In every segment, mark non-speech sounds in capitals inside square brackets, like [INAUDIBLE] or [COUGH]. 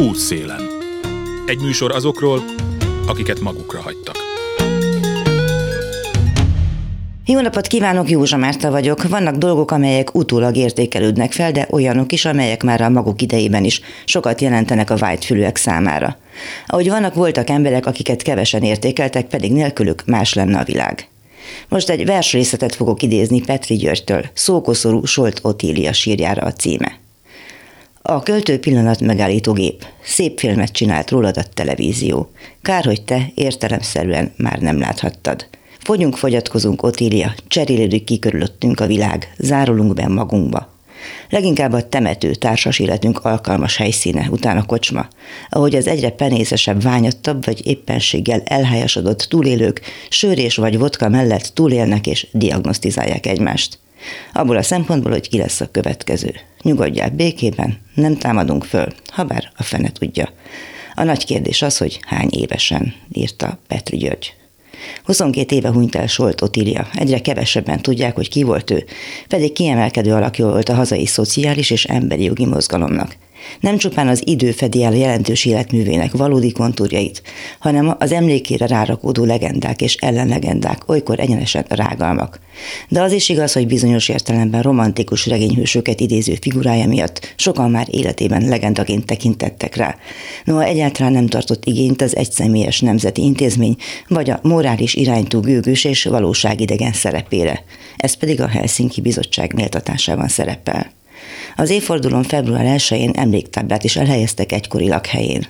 Útszélen. Egy műsor azokról, akiket magukra hagytak. Jó napot kívánok, Józsa Márta vagyok. Vannak dolgok, amelyek utólag értékelődnek fel, de olyanok is, amelyek már a maguk idejében is sokat jelentenek a vágyfülőek számára. Ahogy vannak voltak emberek, akiket kevesen értékeltek, pedig nélkülük más lenne a világ. Most egy versrészletet fogok idézni Petri Györgytől, Szókoszorú Solt Otília sírjára a címe. A költő pillanat megállító gép. Szép filmet csinált rólad a televízió. Kár, hogy te értelemszerűen már nem láthattad. Fogyunk, fogyatkozunk, Otília, cserélődik ki körülöttünk a világ, zárulunk be magunkba. Leginkább a temető társas életünk alkalmas helyszíne, utána kocsma, ahogy az egyre penészesebb, ványottabb vagy éppenséggel elhályasodott túlélők sörés vagy vodka mellett túlélnek és diagnosztizálják egymást. Abból a szempontból, hogy ki lesz a következő. Nyugodjál békében, nem támadunk föl, ha bár a fene tudja. A nagy kérdés az, hogy hány évesen, írta Petri György. 22 éve hunyt el Solt Otília. Egyre kevesebben tudják, hogy ki volt ő, pedig kiemelkedő alakja volt a hazai szociális és emberi jogi mozgalomnak. Nem csupán az idő fedi el jelentős életművének valódi kontúrjait, hanem az emlékére rárakódó legendák és ellenlegendák, olykor egyenesen rágalmak. De az is igaz, hogy bizonyos értelemben romantikus regényhősöket idéző figurája miatt sokan már életében legendaként tekintettek rá. Noha egyáltalán nem tartott igényt az egyszemélyes nemzeti intézmény, vagy a morális iránytú gőgős és valóságidegen szerepére. Ez pedig a Helsinki Bizottság méltatásában szerepel. Az évfordulón február 1-én emléktáblát is elhelyeztek egykori lakhelyén.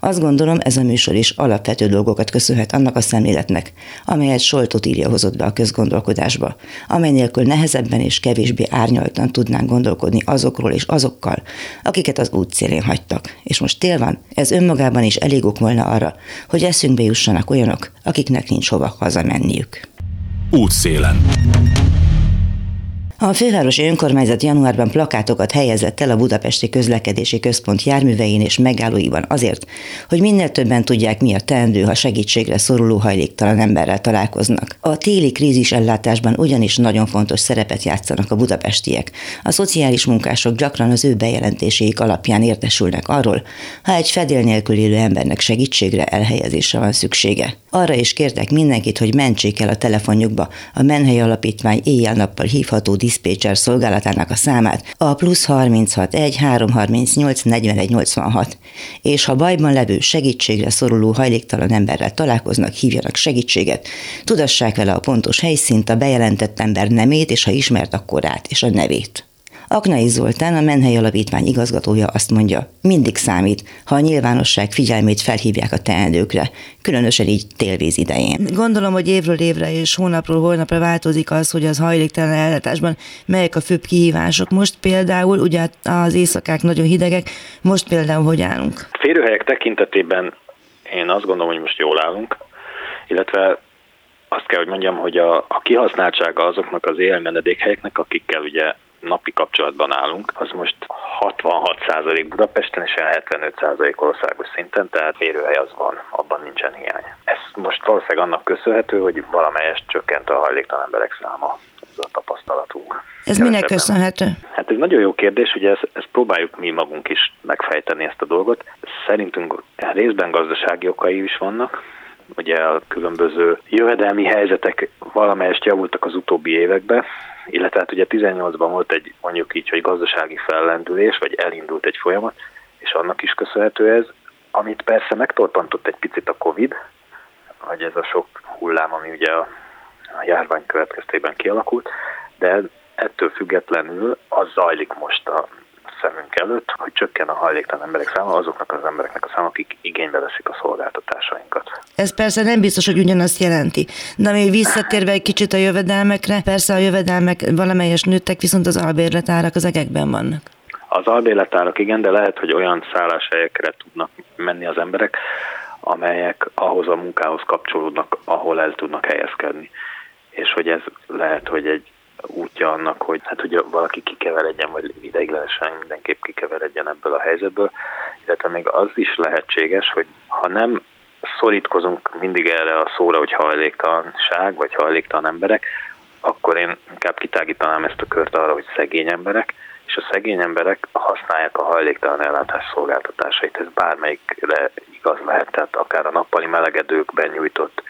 Azt gondolom, ez a műsor is alapvető dolgokat köszönhet annak a szemléletnek, amelyet Soltot írja hozott be a közgondolkodásba, amely nélkül nehezebben és kevésbé árnyaltan tudnánk gondolkodni azokról és azokkal, akiket az út szélén hagytak. És most tél van, ez önmagában is elég ok volna arra, hogy eszünkbe jussanak olyanok, akiknek nincs hova hazamenniük. Útszélen. A fővárosi önkormányzat januárban plakátokat helyezett el a Budapesti Közlekedési Központ járművein és megállóiban azért, hogy minél többen tudják, mi a teendő, ha segítségre szoruló hajléktalan emberrel találkoznak. A téli krízis ellátásban ugyanis nagyon fontos szerepet játszanak a budapestiek. A szociális munkások gyakran az ő bejelentéséik alapján értesülnek arról, ha egy fedél nélkül élő embernek segítségre, elhelyezésre van szüksége. Arra is kértek mindenkit, hogy mentsék el a telefonjukba a Menhely Alapítvány éjjel-nappal hívható diszpécser szolgálatának a számát, a plusz 36 1 338 41 86. És ha bajban levő segítségre szoruló hajléktalan emberrel találkoznak, hívjanak segítséget, tudassák vele a pontos helyszínt, a bejelentett ember nemét, és ha ismert, akkor át, és a nevét. Aknai Zoltán, a Menhely Alapítvány igazgatója azt mondja, mindig számít, ha a nyilvánosság figyelmét felhívják a teendőkre, különösen így télvíz idején. Gondolom, hogy évről évre és hónapról hónapra változik az, hogy az hajléktalan ellátásban melyek a főbb kihívások. Most például, ugye az éjszakák nagyon hidegek, most például hogy állunk? Férőhelyek tekintetében én azt gondolom, hogy most jól állunk, illetve azt kell, hogy mondjam, hogy a, a kihasználtsága azoknak az élmenedékhelyeknek, akikkel ugye napi kapcsolatban állunk, az most 66% Budapesten és 75% országos szinten, tehát férőhely az van, abban nincsen hiány. Ez most valószínűleg annak köszönhető, hogy valamelyest csökkent a hajléktalan emberek száma. Ez a tapasztalatunk. Ez minek köszönhető? Hát ez nagyon jó kérdés, ugye ezt, ezt próbáljuk mi magunk is megfejteni ezt a dolgot. Szerintünk részben gazdasági okai is vannak, ugye a különböző jövedelmi helyzetek valamelyest javultak az utóbbi években, illetve hát ugye 18-ban volt egy mondjuk így, hogy gazdasági fellendülés, vagy elindult egy folyamat, és annak is köszönhető ez, amit persze megtorpantott egy picit a Covid, hogy ez a sok hullám, ami ugye a, a járvány következtében kialakult, de ettől függetlenül az zajlik most a szemünk előtt, hogy csökken a hajléktalan emberek száma, azoknak az embereknek a száma, akik igénybe veszik a szolgáltatásainkat. Ez persze nem biztos, hogy ugyanazt jelenti. De még visszatérve egy kicsit a jövedelmekre, persze a jövedelmek valamelyes nőttek, viszont az albérletárak az egekben vannak. Az albérletárak igen, de lehet, hogy olyan szálláshelyekre tudnak menni az emberek, amelyek ahhoz a munkához kapcsolódnak, ahol el tudnak helyezkedni. És hogy ez lehet, hogy egy útja annak, hogy hát hogy valaki kikeveredjen, vagy ideiglenesen mindenképp kikeveredjen ebből a helyzetből, illetve még az is lehetséges, hogy ha nem szorítkozunk mindig erre a szóra, hogy hajléktalanság, vagy hajléktalan emberek, akkor én inkább kitágítanám ezt a kört arra, hogy szegény emberek, és a szegény emberek használják a hajléktalan ellátás szolgáltatásait. Ez bármelyikre igaz lehet, tehát akár a nappali melegedőkben nyújtott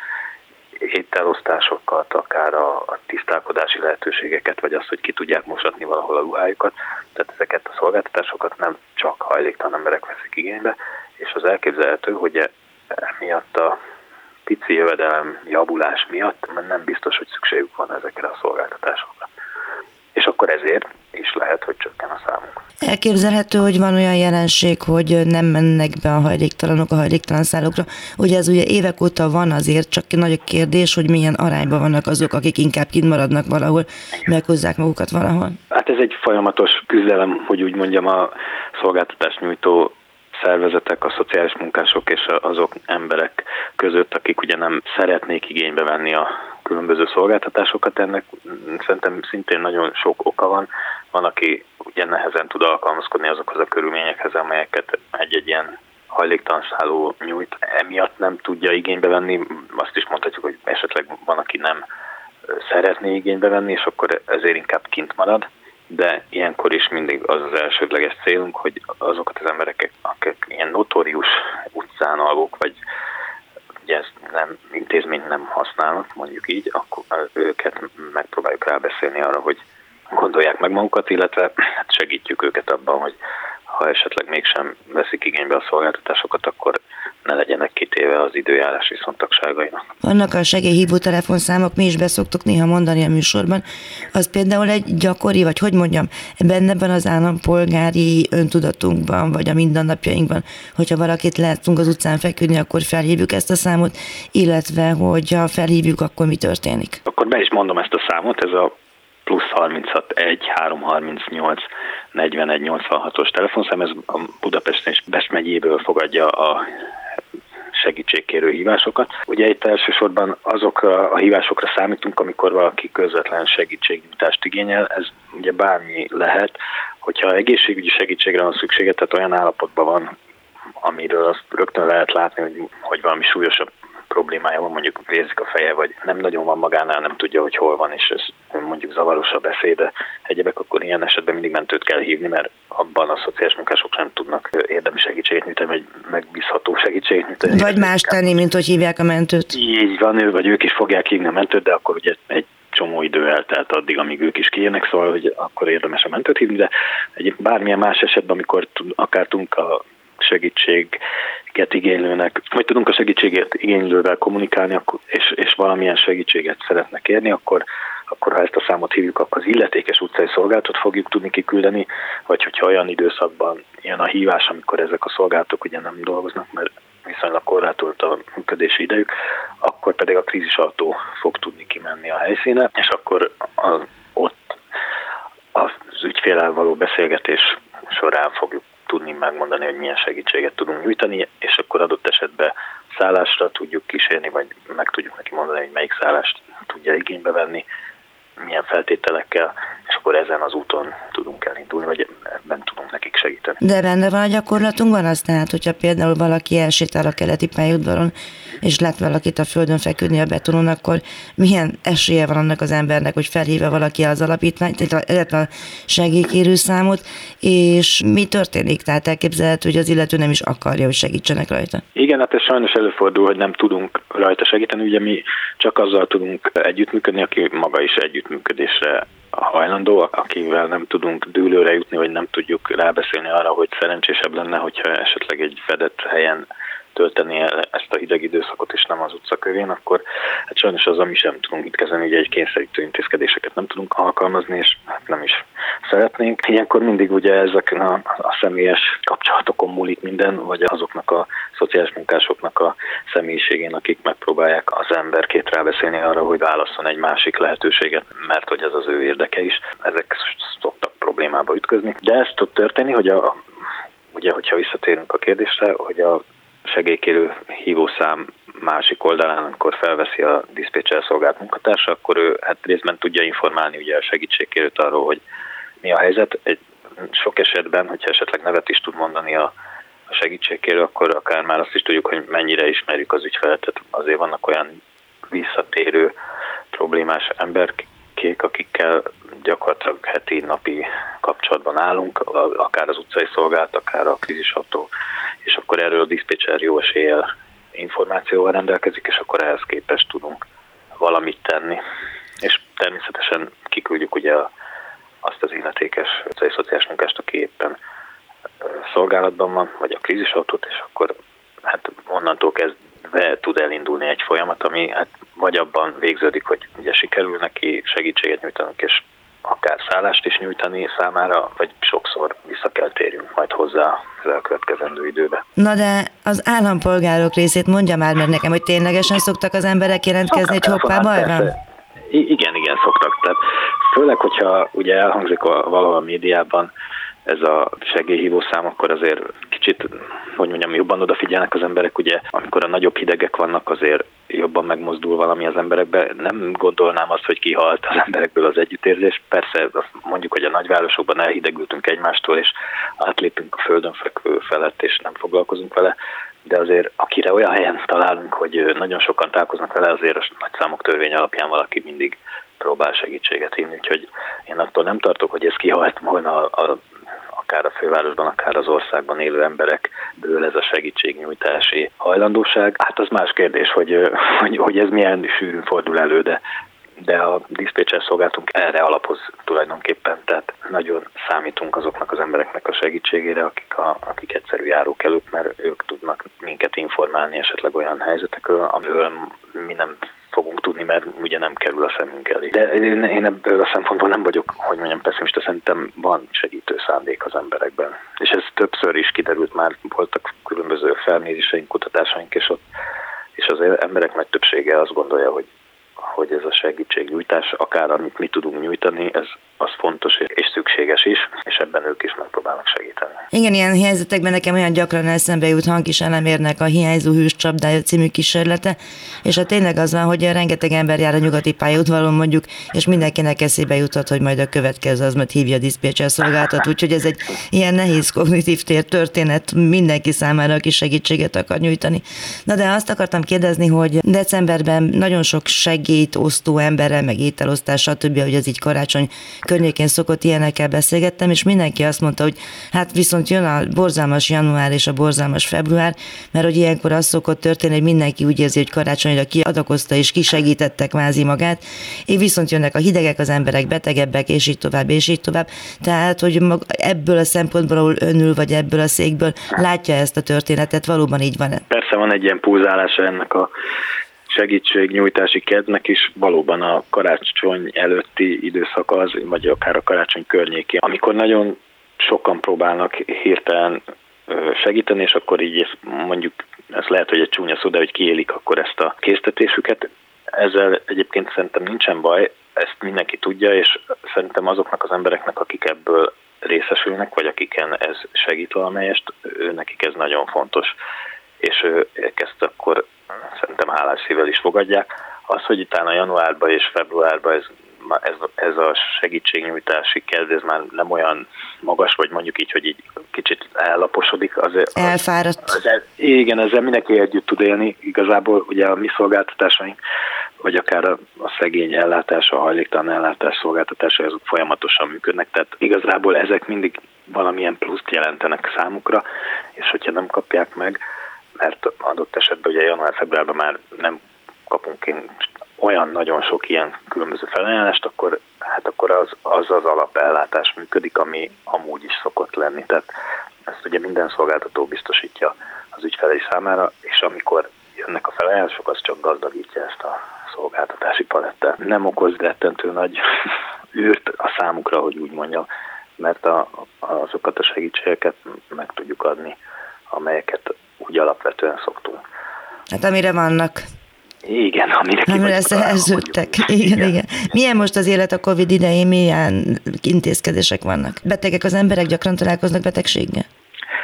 ételosztásokat, akár a, a tisztálkodási lehetőségeket, vagy azt, hogy ki tudják mosatni valahol a ruhájukat. Tehát ezeket a szolgáltatásokat nem csak hajléktalan emberek veszik igénybe, és az elképzelhető, hogy emiatt a pici jövedelem javulás miatt nem biztos, hogy szükségük van ezekre a szolgáltatásokra. És akkor ezért is lehet, hogy csökken a számunk. Elképzelhető, hogy van olyan jelenség, hogy nem mennek be a hajléktalanok a hajléktalan szállókra. Ugye ez ugye évek óta van azért, csak nagy a kérdés, hogy milyen arányban vannak azok, akik inkább kint maradnak valahol, meghozzák magukat valahol. Hát ez egy folyamatos küzdelem, hogy úgy mondjam, a szolgáltatást nyújtó szervezetek, a szociális munkások és azok emberek között, akik ugye nem szeretnék igénybe venni a különböző szolgáltatásokat. Ennek szerintem szintén nagyon sok oka van. Van, aki ugye nehezen tud alkalmazkodni azokhoz a körülményekhez, amelyeket egy-egy ilyen hajléktalan szálló nyújt. Emiatt nem tudja igénybe venni. Azt is mondhatjuk, hogy esetleg van, aki nem szeretné igénybe venni, és akkor ezért inkább kint marad de ilyenkor is mindig az az elsődleges célunk, hogy azokat az embereket, akik ilyen notórius utcán alvók, vagy ugye ezt nem, intézményt nem használnak, mondjuk így, akkor őket megpróbáljuk rábeszélni arra, hogy gondolják meg magukat, illetve hát segítjük őket abban, hogy ha esetleg mégsem veszik igénybe a szolgáltatásokat, akkor ne legyenek kitéve az időjárás viszontagságainak. Vannak a segélyhívó telefonszámok, mi is beszoktuk néha mondani a műsorban. Az például egy gyakori, vagy hogy mondjam, benne van az állampolgári öntudatunkban, vagy a mindennapjainkban, hogyha valakit látunk az utcán feküdni, akkor felhívjuk ezt a számot, illetve hogyha felhívjuk, akkor mi történik? Akkor be is mondom ezt a számot, ez a plusz 36 1 338 41 86-os telefonszám, ez a Budapesten és Best megyéből fogadja a segítségkérő hívásokat. Ugye itt elsősorban azokra a hívásokra számítunk, amikor valaki közvetlen segítségnyújtást igényel, ez ugye bármi lehet, hogyha egészségügyi segítségre van szüksége, tehát olyan állapotban van, amiről azt rögtön lehet látni, hogy, hogy valami súlyosabb problémája van, mondjuk vérzik a feje, vagy nem nagyon van magánál, nem tudja, hogy hol van, és ez mondjuk zavaros a beszéde, egyebek, akkor ilyen esetben mindig mentőt kell hívni, mert abban a szociális munkások nem tudnak érdemi segítséget nyújtani, vagy megbízható segítséget nyújtani. Vagy más tenni, mint hogy hívják a mentőt. Így van, ő vagy ők is fogják hívni a mentőt, de akkor ugye egy csomó idő eltelt addig, amíg ők is kijönnek, szóval hogy akkor érdemes a mentőt hívni, de egy bármilyen más esetben, amikor akár tudunk a segítséget igénylőnek, vagy tudunk a segítséget igénylővel kommunikálni, és, és valamilyen segítséget szeretnek kérni, akkor, akkor ha ezt a számot hívjuk, akkor az illetékes utcai szolgáltat fogjuk tudni kiküldeni, vagy hogyha olyan időszakban jön a hívás, amikor ezek a szolgáltatók ugye nem dolgoznak, mert viszonylag korlátolt a működési idejük, akkor pedig a krízisautó fog tudni kimenni a helyszíne, és akkor az, ott az ügyfélel való beszélgetés során fogjuk tudni megmondani, hogy milyen segítséget tudunk nyújtani, és akkor adott esetben szállásra tudjuk kísérni, vagy meg tudjuk neki mondani, hogy melyik szállást tudja igénybe venni, milyen feltételekkel, és akkor ezen az úton tudunk elindulni, vagy ebben tudunk nekik segíteni. De benne van a gyakorlatunkban az, tehát, hogyha például valaki elsétál a keleti pályaudvaron, és lát valakit a földön feküdni a betonon, akkor milyen esélye van annak az embernek, hogy felhívja valaki az alapítványt, illetve a segélykérő számot, és mi történik? Tehát elképzelhető, hogy az illető nem is akarja, hogy segítsenek rajta. Igen, hát ez sajnos előfordul, hogy nem tudunk rajta segíteni, ugye mi csak azzal tudunk együttműködni, aki maga is együttműködésre hajlandó, akivel nem tudunk dűlőre jutni, vagy nem tudjuk rábeszélni arra, hogy szerencsésebb lenne, hogyha esetleg egy fedett helyen tölteni ezt a hideg időszakot, és nem az utcakövén, akkor hát sajnos az, ami sem tudunk itt kezdeni, hogy egy kényszerítő intézkedéseket nem tudunk alkalmazni, és hát nem is szeretnénk. Ilyenkor mindig ugye ezek a, a személyes kapcsolatokon múlik minden, vagy azoknak a szociális munkásoknak a személyiségén, akik megpróbálják az emberkét rábeszélni arra, hogy válasszon egy másik lehetőséget, mert hogy ez az ő érdeke is. Ezek szoktak problémába ütközni. De ez tud történni, hogy a, ugye, hogyha visszatérünk a kérdésre, hogy a segélykérő hívószám másik oldalán, amikor felveszi a diszpécser szolgált munkatársa, akkor ő hát részben tudja informálni ugye a segítségkérőt arról, hogy mi a helyzet. Egy, sok esetben, hogyha esetleg nevet is tud mondani a, a segítségkérő, akkor akár már azt is tudjuk, hogy mennyire ismerjük az ügyfelet. Tehát azért vannak olyan visszatérő problémás ember címkék, akikkel gyakorlatilag heti napi kapcsolatban állunk, akár az utcai szolgált, akár a krízisautó, és akkor erről a diszpécser jó eséllyel információval rendelkezik, és akkor ehhez képest tudunk valamit tenni. És természetesen kiküldjük ugye azt az illetékes utcai szociális munkást, aki éppen szolgálatban van, vagy a krízisautót, és akkor hát onnantól kezdve tud elindulni egy folyamat, ami hát vagy abban végződik, hogy ugye sikerül neki segítséget nyújtanunk, és akár szállást is nyújtani számára, vagy sokszor vissza kell térjünk majd hozzá az elkövetkezendő időbe. Na de az állampolgárok részét mondja már meg nekem, hogy ténylegesen szoktak az emberek jelentkezni, hogy hoppá, baj van? Igen, igen, szoktak. Tehát főleg, hogyha ugye elhangzik a, valahol a médiában, ez a segélyhívó szám, akkor azért kicsit, hogy mondjam, jobban odafigyelnek az emberek, ugye amikor a nagyobb hidegek vannak, azért jobban megmozdul valami az emberekbe. Nem gondolnám azt, hogy kihalt az emberekből az együttérzés. Persze mondjuk, hogy a nagyvárosokban elhidegültünk egymástól, és átlépünk a földön felett, és nem foglalkozunk vele, de azért akire olyan helyen találunk, hogy nagyon sokan találkoznak vele, azért a nagy számok törvény alapján valaki mindig próbál segítséget hívni, úgyhogy én attól nem tartok, hogy ez kihalt volna a akár a fővárosban, akár az országban élő emberekből ez a segítségnyújtási hajlandóság. Hát az más kérdés, hogy, hogy, hogy ez milyen sűrűn fordul elő, de de a diszpécser szolgáltunk erre alapoz tulajdonképpen, tehát nagyon számítunk azoknak az embereknek a segítségére, akik, a, akik egyszerű járókelők, mert ők tudnak minket informálni esetleg olyan helyzetekről, amiről mi nem fogunk tudni, mert ugye nem kerül a szemünk elé. De én, én ebből a szempontból nem vagyok, hogy mondjam, pessimista, szerintem van segítő szándék az emberekben. És ez többször is kiderült már, voltak különböző felméréseink, kutatásaink, és ott és az emberek nagy többsége azt gondolja, hogy hogy ez a segítségnyújtás, akár amit mi tudunk nyújtani, ez az fontos és szükséges is, és ebben ők is megpróbálnak segíteni. Igen, ilyen helyzetekben nekem olyan gyakran eszembe jut hangkis elemérnek a Hiányzó hűs csapdája című kísérlete, és ha tényleg az van, hogy rengeteg ember jár a nyugati pályaudvaron mondjuk, és mindenkinek eszébe jutott, hogy majd a következő az majd hívja a diszpécser szolgáltat, úgyhogy ez egy ilyen nehéz kognitív tér történet mindenki számára, aki segítséget akar nyújtani. Na de azt akartam kérdezni, hogy decemberben nagyon sok segít osztó emberre, meg ételosztás, stb., hogy ez így karácsony környékén szokott ilyenekkel beszélgettem, és mindenki azt mondta, hogy hát viszont jön a borzalmas január és a borzalmas február, mert hogy ilyenkor az szokott történni, hogy mindenki úgy érzi, hogy karácsonyra kiadakozta és kisegítette kvázi magát, és viszont jönnek a hidegek, az emberek betegebbek, és így tovább, és így tovább. Tehát, hogy ebből a szempontból, ahol önül, vagy ebből a székből látja ezt a történetet, valóban így van-e? Persze van egy ilyen pulzálása ennek a segítségnyújtási kednek is valóban a karácsony előtti időszak az, vagy akár a karácsony környéki, amikor nagyon sokan próbálnak hirtelen segíteni, és akkor így mondjuk, ez lehet, hogy egy csúnya szó, de hogy kiélik akkor ezt a késztetésüket. Ezzel egyébként szerintem nincsen baj, ezt mindenki tudja, és szerintem azoknak az embereknek, akik ebből részesülnek, vagy akiken ez segít valamelyest, nekik ez nagyon fontos. És ők ezt akkor szerintem hálás szívvel is fogadják. Az, hogy utána januárban és februárban ez, ez, ez a segítségnyújtási kezd, ez már nem olyan magas, vagy mondjuk így, hogy így kicsit ellaposodik. Az, Elfáradt. Az, az, igen, ezzel mindenki együtt tud élni. Igazából ugye a mi szolgáltatásaink, vagy akár a, a szegény ellátás, a hajléktalan ellátás szolgáltatása, azok folyamatosan működnek, tehát igazából ezek mindig valamilyen pluszt jelentenek számukra, és hogyha nem kapják meg, mert adott esetben ugye január-februárban már nem kapunk én olyan nagyon sok ilyen különböző felajánlást, akkor hát akkor az az, az alapellátás működik, ami amúgy is szokott lenni. Tehát ezt ugye minden szolgáltató biztosítja az ügyfelei számára, és amikor jönnek a felajánlások, az csak gazdagítja ezt a szolgáltatási palettet. Nem okoz rettentő nagy [LAUGHS] űrt a számukra, hogy úgy mondjam, mert a, azokat a segítségeket meg tudjuk adni, amelyeket úgy alapvetően szoktunk. Hát amire vannak. Igen, amire, amire szerződtek. Igen, igen, igen. Milyen most az élet a Covid idején, milyen intézkedések vannak? Betegek az emberek gyakran találkoznak betegséggel?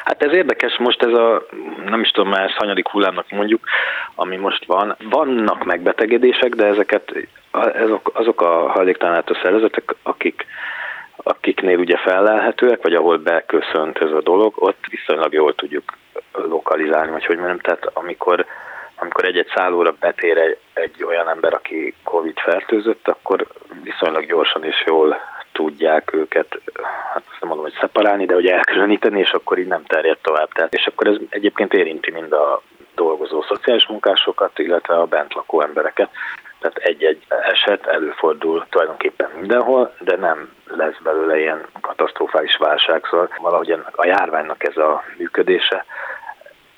Hát ez érdekes, most ez a, nem is tudom már, ez hanyadik hullámnak mondjuk, ami most van. Vannak megbetegedések, de ezeket azok, azok a hajléktalanátó szervezetek, akik akiknél ugye felelhetőek, vagy ahol beköszönt ez a dolog, ott viszonylag jól tudjuk lokalizálni, vagy hogy mondjam, tehát amikor, amikor egy-egy szállóra betér egy, egy olyan ember, aki Covid fertőzött, akkor viszonylag gyorsan és jól tudják őket, hát nem mondom, hogy szeparálni, de hogy elkülöníteni, és akkor így nem terjed tovább. Tehát, és akkor ez egyébként érinti mind a dolgozó szociális munkásokat, illetve a bent lakó embereket. Tehát egy-egy eset előfordul tulajdonképpen mindenhol, de nem lesz belőle ilyen katasztrofális válság, szóval valahogy a járványnak ez a működése,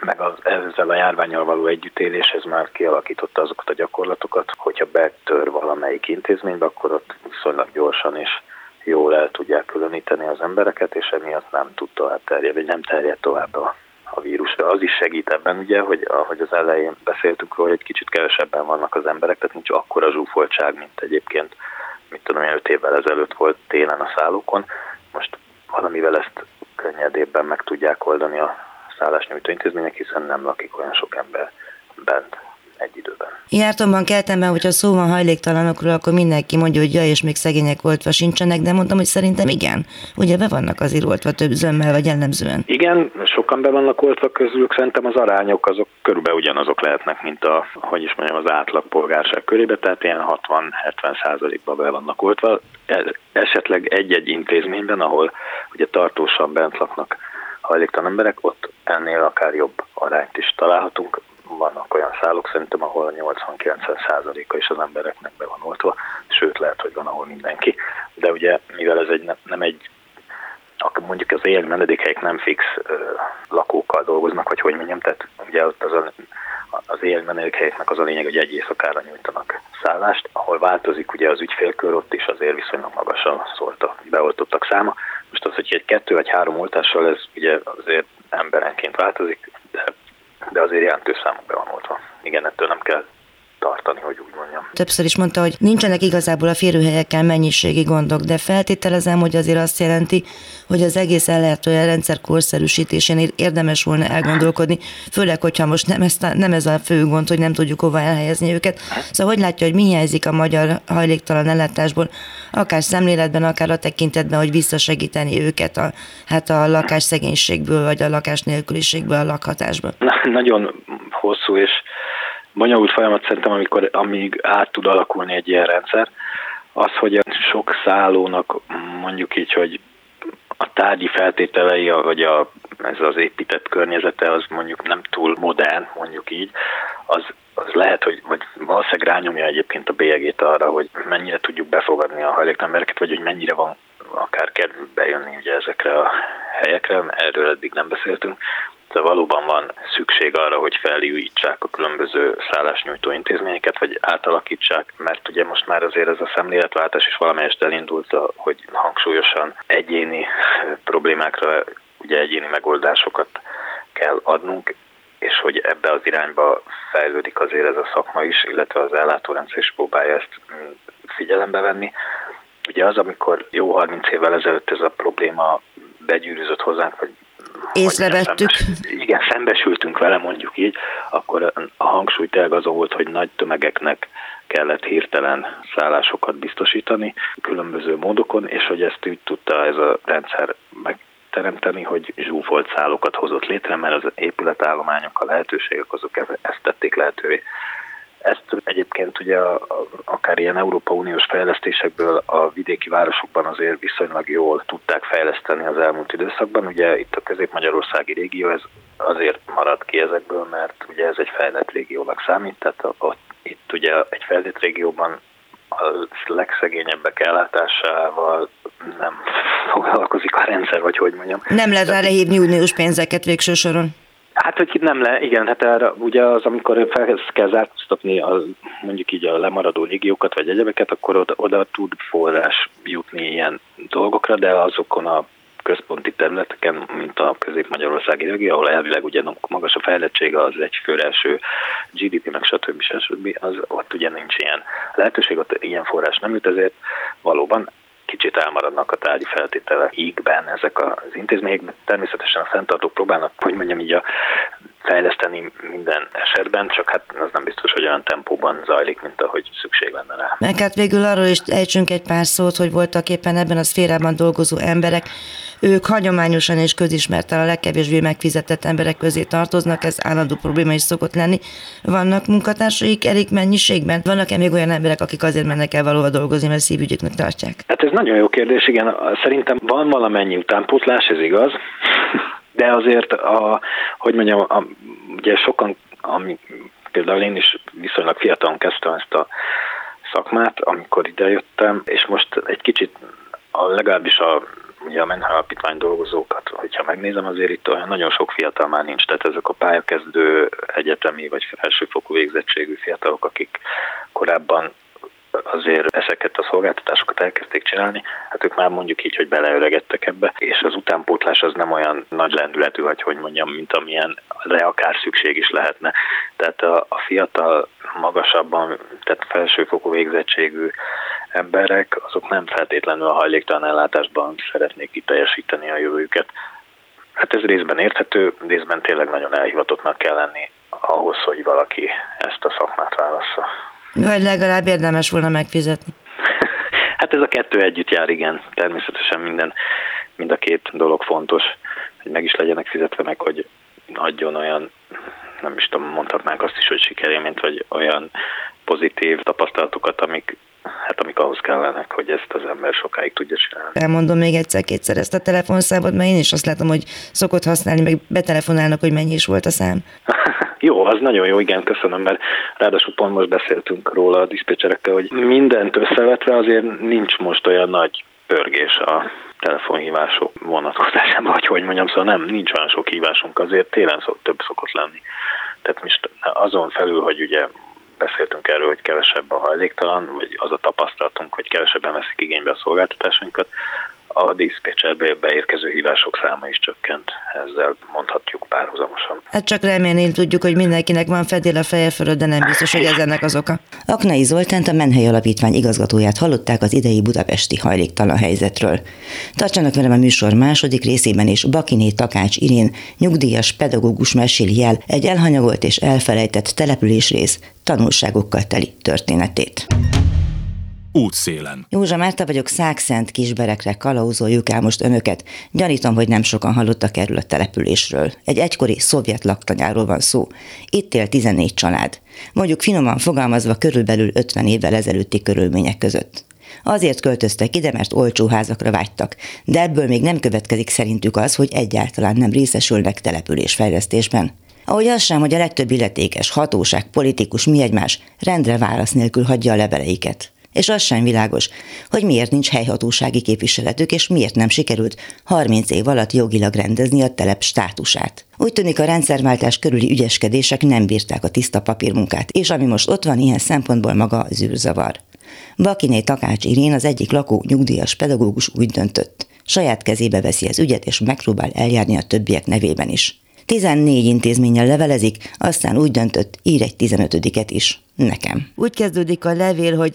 meg az, ezzel a járványjal való együttélés, ez már kialakította azokat a gyakorlatokat, hogyha betör valamelyik intézménybe, akkor ott viszonylag gyorsan és jól el tudják különíteni az embereket, és emiatt nem tud tovább terjedni, vagy nem terjed tovább a, a vírus. De az is segít ebben, ugye, hogy ahogy az elején beszéltünk róla, hogy egy kicsit kevesebben vannak az emberek, tehát nincs akkora zsúfoltság, mint egyébként, mit tudom én, öt évvel ezelőtt volt télen a szállókon. Most valamivel ezt könnyedébben meg tudják oldani a szállásnyújtó intézmények, hiszen nem lakik olyan sok ember bent egy időben. Jártomban, keltemben, hogyha szó van hajléktalanokról, akkor mindenki mondja, hogy ja, és még szegények oltva sincsenek, de mondtam, hogy szerintem igen. Ugye be vannak azért oltva több zömmel, vagy jellemzően? Igen, sokan be vannak oltva közülük, szerintem az arányok azok körülbelül ugyanazok lehetnek, mint a, hogy is mondjam, az átlag polgárság körébe, tehát ilyen 60-70 százalékban be vannak oltva. E, esetleg egy-egy intézményben, ahol ugye tartósan bent laknak hajléktalan emberek, ott ennél akár jobb arányt is találhatunk vannak olyan szállók szerintem, ahol a 80-90%-a is az embereknek be van oltva, sőt lehet, hogy van, ahol mindenki. De ugye, mivel ez egy, nem egy mondjuk az éjjel menedékhelyek nem fix ö, lakókkal dolgoznak, vagy hogy mondjam, tehát ugye ott az a, az éjjel menedékhelyeknek az a lényeg, hogy egy éjszakára nyújtanak szállást, ahol változik ugye az ügyfélkör, ott is azért viszonylag magasan szólt a beoltottak száma. Most az, hogy egy kettő vagy három oltással ez ugye azért emberenként változik, de azért jelentős számok be van oltva. Igen, ettől nem kell tartani, hogy úgy mondjam. Többször is mondta, hogy nincsenek igazából a férőhelyekkel mennyiségi gondok, de feltételezem, hogy azért azt jelenti, hogy az egész ellehetően rendszer korszerűsítésén érdemes volna elgondolkodni, főleg, hogyha most nem, ezt a, nem ez a fő gond, hogy nem tudjuk hova elhelyezni őket. Szóval hogy látja, hogy mi hiányzik a magyar hajléktalan ellátásból, akár szemléletben, akár a tekintetben, hogy visszasegíteni őket a, hát a lakás szegénységből, vagy a lakás nélküliségből, a lakhatásból? Na, nagyon hosszú és bonyolult folyamat szerintem, amikor, amíg át tud alakulni egy ilyen rendszer, az, hogy a sok szállónak mondjuk így, hogy a tárgyi feltételei, vagy a, ez az épített környezete, az mondjuk nem túl modern, mondjuk így, az, az lehet, hogy vagy valószínűleg rányomja egyébként a bélyegét arra, hogy mennyire tudjuk befogadni a hajléktalan vagy hogy mennyire van akár kedvük bejönni ugye ezekre a helyekre, erről eddig nem beszéltünk, de valóban van szükség arra, hogy felújítsák a különböző szállásnyújtó intézményeket, vagy átalakítsák, mert ugye most már azért ez a szemléletváltás is valamelyest elindult, hogy hangsúlyosan egyéni problémákra ugye egyéni megoldásokat kell adnunk, és hogy ebbe az irányba fejlődik azért ez a szakma is, illetve az ellátórendszer is próbálja ezt figyelembe venni. Ugye az, amikor jó 30 évvel ezelőtt ez a probléma begyűrűzött hozzánk, vagy észrevettük. Szembes, igen, szembesültünk vele mondjuk így, akkor a hangsúly tényleg azon volt, hogy nagy tömegeknek kellett hirtelen szállásokat biztosítani különböző módokon, és hogy ezt úgy tudta ez a rendszer megteremteni, hogy zsúfolt szállokat hozott létre, mert az épületállományok, a lehetőségek azok ezt tették lehetővé. Ezt egyébként ugye a, a, akár ilyen Európa Uniós fejlesztésekből a vidéki városokban azért viszonylag jól tudták fejleszteni az elmúlt időszakban. Ugye itt a közép-magyarországi régió ez azért maradt ki ezekből, mert ugye ez egy fejlett régiónak számít, tehát ott, itt ugye egy fejlett régióban a legszegényebbek ellátásával nem foglalkozik a rendszer, vagy hogy mondjam. Nem lehet rá lehívni uniós pénzeket végső soron. Hát, hogy nem le, igen, hát erre, ugye az, amikor fel kell zárkóztatni a, mondjuk így a lemaradó légiókat vagy egyebeket, akkor oda, oda tud forrás jutni ilyen dolgokra, de azokon a központi területeken, mint a közép-magyarországi régió, ahol elvileg ugye magas a fejlettsége, az egy első GDP, meg stb. stb. Az, ott ugye nincs ilyen lehetőség, ott ilyen forrás nem jut, ezért valóban kicsit elmaradnak a tárgyi feltételekben ezek az intézmények. Természetesen a fenntartók próbálnak, hogy mondjam így a fejleszteni minden esetben, csak hát az nem biztos, hogy olyan tempóban zajlik, mint ahogy szükség lenne rá. Meg hát végül arról is ejtsünk egy pár szót, hogy voltak éppen ebben a szférában dolgozó emberek, ők hagyományosan és közismerten a legkevésbé megfizetett emberek közé tartoznak, ez állandó probléma is szokott lenni. Vannak munkatársaik elég mennyiségben? Vannak-e még olyan emberek, akik azért mennek el valahol dolgozni, mert szívügyüknek tartják? Hát ez nagyon jó kérdés, igen. Szerintem van valamennyi utánpótlás, ez igaz. De azért, a, hogy mondjam, a, ugye sokan, ami, például én is viszonylag fiatalon kezdtem ezt a szakmát, amikor idejöttem, és most egy kicsit a, legalábbis a ugye a Alapítvány dolgozókat, hogyha megnézem, azért itt olyan nagyon sok fiatal már nincs, tehát ezek a pályakezdő egyetemi vagy felsőfokú végzettségű fiatalok, akik korábban azért ezeket a szolgáltatásokat elkezdték csinálni, hát ők már mondjuk így, hogy beleöregedtek ebbe, és az utánpótlás az nem olyan nagy lendületű, vagy hogy mondjam, mint amilyen de akár szükség is lehetne. Tehát a, a fiatal, magasabban, tehát felsőfokú végzettségű emberek, azok nem feltétlenül a hajléktalan ellátásban szeretnék kiteljesíteni a jövőjüket. Hát ez részben érthető, részben tényleg nagyon elhivatottnak kell lenni ahhoz, hogy valaki ezt a szakmát válassza. Vagy legalább érdemes volna megfizetni. hát ez a kettő együtt jár, igen. Természetesen minden, mind a két dolog fontos, hogy meg is legyenek fizetve, meg hogy adjon olyan, nem is tudom, mondhatnánk azt is, hogy sikerélményt, vagy olyan pozitív tapasztalatokat, amik hát amik ahhoz kellenek, hogy ezt az ember sokáig tudja csinálni. Elmondom még egyszer-kétszer ezt a telefonszámot, mert én is azt látom, hogy szokott használni, meg betelefonálnak, hogy mennyi is volt a szám. [LAUGHS] jó, az nagyon jó, igen, köszönöm, mert ráadásul pont most beszéltünk róla a diszpécserekkel, hogy mindent összevetve azért nincs most olyan nagy pörgés a telefonhívások vonatkozásában, vagy hogy mondjam, szóval nem, nincs olyan sok hívásunk, azért télen szok, több szokott lenni. Tehát most azon felül, hogy ugye beszéltünk erről, hogy kevesebb a hajléktalan, vagy az a tapasztalatunk, hogy kevesebben veszik igénybe a szolgáltatásunkat, a diszpécserbe beérkező hívások száma is csökkent, ezzel mondhatjuk párhuzamosan. Hát csak remélni tudjuk, hogy mindenkinek van fedél a feje fölött, de nem biztos, hogy ez ennek az oka. Aknai Zoltánt a Menhely Alapítvány igazgatóját hallották az idei budapesti hajléktalan helyzetről. Tartsanak velem a műsor második részében is Bakiné Takács Irén, nyugdíjas pedagógus meséli el egy elhanyagolt és elfelejtett településrész tanulságokkal teli történetét útszélen. Józsa Márta vagyok, Szákszent kisberekre kalauzoljuk el most önöket. Gyanítom, hogy nem sokan hallottak erről a településről. Egy egykori szovjet laktanyáról van szó. Itt él 14 család. Mondjuk finoman fogalmazva körülbelül 50 évvel ezelőtti körülmények között. Azért költöztek ide, mert olcsó házakra vágytak, de ebből még nem következik szerintük az, hogy egyáltalán nem részesülnek településfejlesztésben. Ahogy az sem, hogy a legtöbb illetékes, hatóság, politikus, mi egymás rendre válasz nélkül hagyja a leveleiket és az sem világos, hogy miért nincs helyhatósági képviseletük, és miért nem sikerült 30 év alatt jogilag rendezni a telep státusát. Úgy tűnik a rendszerváltás körüli ügyeskedések nem bírták a tiszta papírmunkát, és ami most ott van, ilyen szempontból maga az űrzavar. Bakiné Takács Irén, az egyik lakó nyugdíjas pedagógus úgy döntött. Saját kezébe veszi az ügyet, és megpróbál eljárni a többiek nevében is. 14 intézménnyel levelezik, aztán úgy döntött, ír egy 15-et is. Nekem. Úgy kezdődik a levél, hogy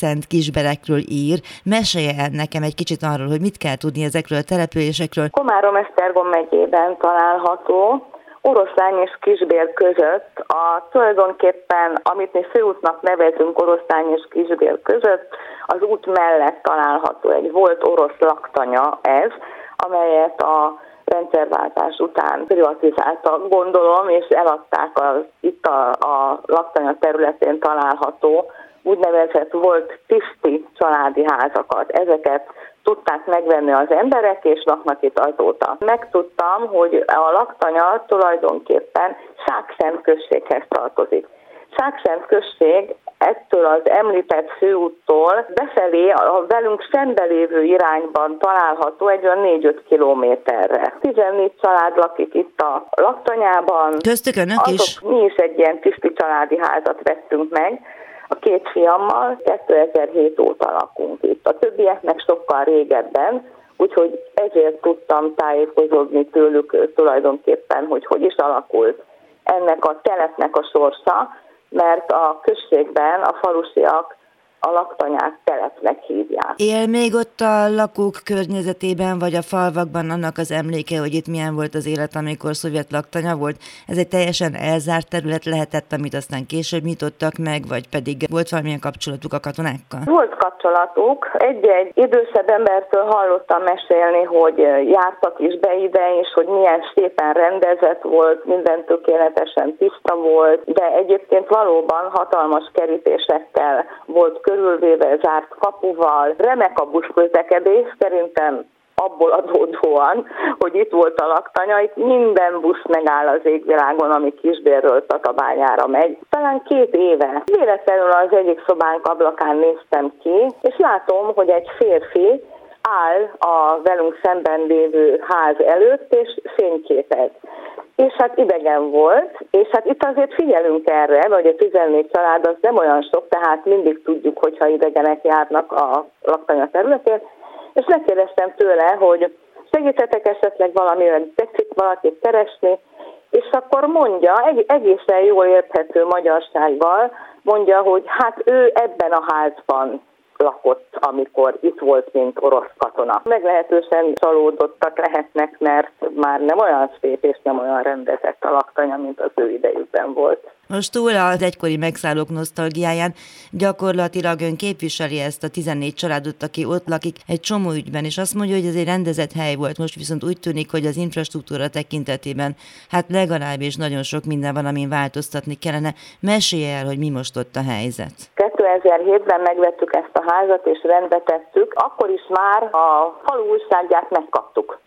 Szent kisberekről ír. Mesélje el nekem egy kicsit arról, hogy mit kell tudni ezekről a településekről. Komárom Esztergom megyében található, Oroszlány és Kisbér között, a tulajdonképpen, amit mi főútnak nevezünk Oroszlány és Kisbér között, az út mellett található egy volt orosz laktanya ez, amelyet a rendszerváltás után privatizáltak, gondolom, és eladták az itt a, a laktanya területén található úgynevezett volt tiszti családi házakat. Ezeket tudták megvenni az emberek, és laknak itt azóta. Megtudtam, hogy a laktanya tulajdonképpen Sákszent községhez tartozik. Sákszent község ettől az említett főúttól befelé a velünk szembelévő irányban található egy olyan 4-5 kilométerre. 14 család lakik itt a laktanyában. Köztük önök Azok, is? Mi is egy ilyen tiszti családi házat vettünk meg, a két fiammal 2007 óta lakunk itt. A többiek meg sokkal régebben, úgyhogy ezért tudtam tájékozódni tőlük tulajdonképpen, hogy hogy is alakult ennek a telepnek a sorsa, mert a községben a falusiak a laktanyát telepnek hívják. Él még ott a lakók környezetében, vagy a falvakban annak az emléke, hogy itt milyen volt az élet, amikor szovjet laktanya volt? Ez egy teljesen elzárt terület lehetett, amit aztán később nyitottak meg, vagy pedig volt valamilyen kapcsolatuk a katonákkal? Volt kapcsolatuk. Egy-egy idősebb embertől hallottam mesélni, hogy jártak is be ide, és hogy milyen szépen rendezett volt, minden tökéletesen tiszta volt, de egyébként valóban hatalmas kerítésekkel volt körülvéve, zárt kapuval, remek a buszközlekedés, szerintem abból adódóan, hogy itt volt a laktanya, itt minden busz megáll az égvilágon, ami Kisbérről Tatabányára megy. Talán két éve. Véletlenül az egyik szobánk ablakán néztem ki, és látom, hogy egy férfi áll a velünk szemben lévő ház előtt, és fényképez. És hát idegen volt, és hát itt azért figyelünk erre, hogy a 14 család az nem olyan sok, tehát mindig tudjuk, hogyha idegenek járnak a laktanya területén, és megkérdeztem tőle, hogy segíthetek esetleg valamivel, tetszik valakit keresni, és akkor mondja, egészen jól érthető magyarsággal, mondja, hogy hát ő ebben a házban lakott, amikor itt volt, mint orosz katona. Meglehetősen csalódottak lehetnek, mert már nem olyan szép és nem olyan rendezett a laktanya, mint az ő idejükben volt. Most túl az egykori megszállók nosztalgiáján gyakorlatilag ön képviseli ezt a 14 családot, aki ott lakik egy csomó ügyben, és azt mondja, hogy ez egy rendezett hely volt. Most viszont úgy tűnik, hogy az infrastruktúra tekintetében hát legalábbis nagyon sok minden van, amin változtatni kellene. Mesélj el, hogy mi most ott a helyzet. 2007-ben megvettük ezt a házat, és rendbe tettük. Akkor is már a falu újságját megkaptuk.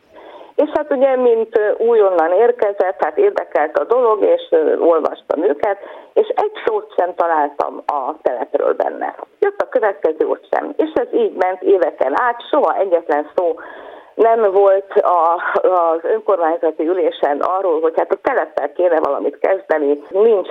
És hát ugye, mint újonnan érkezett, hát érdekelt a dolog, és olvastam őket, és egy szót sem találtam a telepről benne. Jött a következő ott sem. És ez így ment éveken át, soha egyetlen szó nem volt a, az önkormányzati ülésen arról, hogy hát a telepel kéne valamit kezdeni, nincs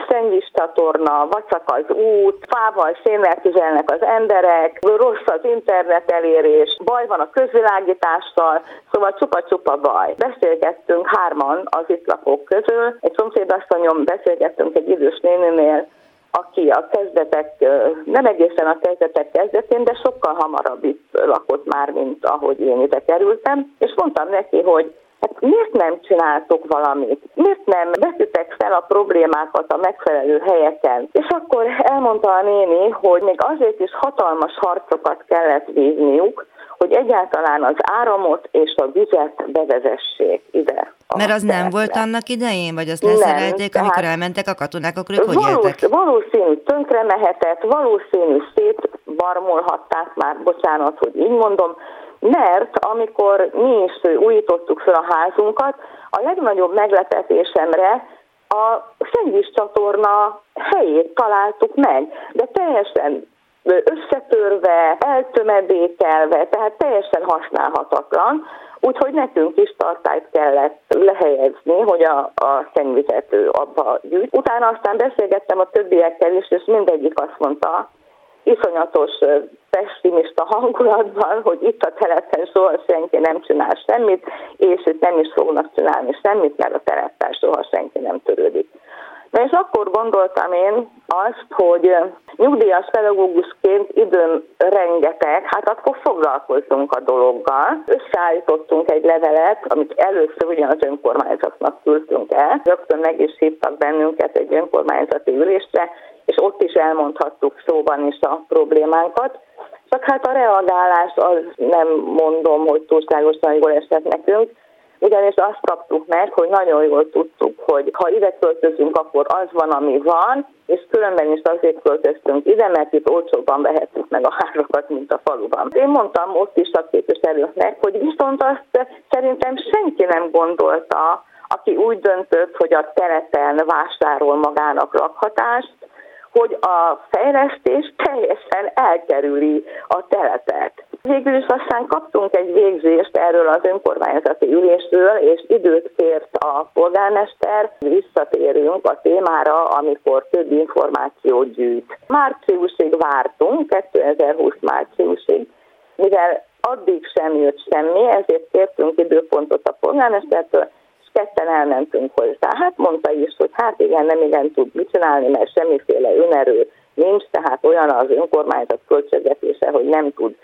csatorna, vacak az út, fával szénnel tüzelnek az emberek, rossz az internet elérés, baj van a közvilágítással, szóval csupa-csupa baj. Beszélgettünk hárman az itt lakók közül, egy szomszédasszonyom beszélgettünk egy idős néninél, aki a kezdetek, nem egészen a kezdetek kezdetén, de sokkal hamarabb itt lakott már, mint ahogy én ide kerültem, és mondtam neki, hogy Hát miért nem csináltok valamit? Miért nem veszitek fel a problémákat a megfelelő helyeken? És akkor elmondta a néni, hogy még azért is hatalmas harcokat kellett vívniuk, hogy egyáltalán az áramot és a vizet bevezessék ide. Mert az nem volt annak idején, vagy azt leszerelték, nem, amikor elmentek a katonák, akkor ők hogy éltek? Valószínű tönkre mehetett, valószínű szétbarmolhatták már, bocsánat, hogy így mondom, mert amikor mi is újítottuk fel a házunkat, a legnagyobb meglepetésemre a szennyvíz csatorna helyét találtuk meg, de teljesen összetörve, eltömedékelve, tehát teljesen használhatatlan, úgyhogy nekünk is tartályt kellett lehelyezni, hogy a, a szennyvizet abba gyűjt. Utána aztán beszélgettem a többiekkel is, és mindegyik azt mondta, iszonyatos pessimista hangulatban, hogy itt a telepen soha senki nem csinál semmit, és itt nem is fognak csinálni semmit, mert a telepen soha senki nem törődik. Na és akkor gondoltam én azt, hogy nyugdíjas pedagógusként időm rengeteg, hát akkor foglalkozzunk a dologgal. Összeállítottunk egy levelet, amit először ugyan az önkormányzatnak küldtünk el. Rögtön meg is hívtak bennünket egy önkormányzati ülésre, és ott is elmondhattuk szóban is a problémánkat. Csak hát a reagálás az nem mondom, hogy túlságosan jól esett nekünk, ugyanis azt kaptuk meg, hogy nagyon jól tudtuk, hogy ha ide költözünk, akkor az van, ami van, és különben is azért költöztünk ide, mert itt olcsóbban vehetünk meg a házakat, mint a faluban. Én mondtam ott is a képviselőknek, hogy viszont azt szerintem senki nem gondolta, aki úgy döntött, hogy a telepen vásárol magának lakhatást, hogy a fejlesztés teljesen elkerüli a telepet. Végül is aztán kaptunk egy végzést erről az önkormányzati ülésről, és időt kért a polgármester, visszatérünk a témára, amikor több információt gyűjt. Márciusig vártunk, 2020 márciusig, mivel addig sem jött semmi, ezért kértünk időpontot a polgármestertől, ketten elmentünk hozzá. Hát mondta is, hogy hát igen, nem igen tud mit csinálni, mert semmiféle önerő nincs, tehát olyan az önkormányzat költségvetése, hogy nem tud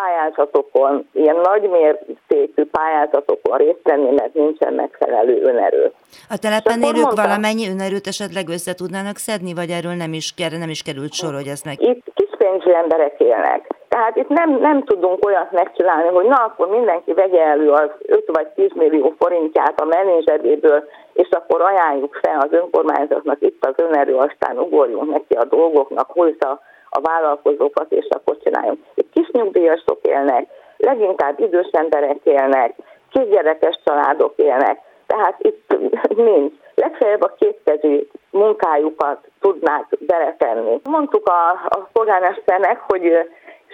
pályázatokon, ilyen nagy mértékű pályázatokon részt venni, mert nincsen megfelelő önerő. A telepen élők mondta, valamennyi önerőt esetleg össze tudnának szedni, vagy erről nem is, nem is került sor, hogy ezt meg... Itt kispénzű emberek élnek. Tehát itt nem, nem tudunk olyat megcsinálni, hogy na akkor mindenki vegye elő az 5 vagy 10 millió forintját a menedzserből, és akkor ajánljuk fel az önkormányzatnak itt az önerő, aztán ugorjunk neki a dolgoknak, hozza a vállalkozókat, és akkor csináljunk. Itt kis nyugdíjasok élnek, leginkább idős emberek élnek, kisgyerekes családok élnek, tehát itt nincs. Legfeljebb a kétkezű munkájukat tudnák beletenni. Mondtuk a, a polgármesternek, hogy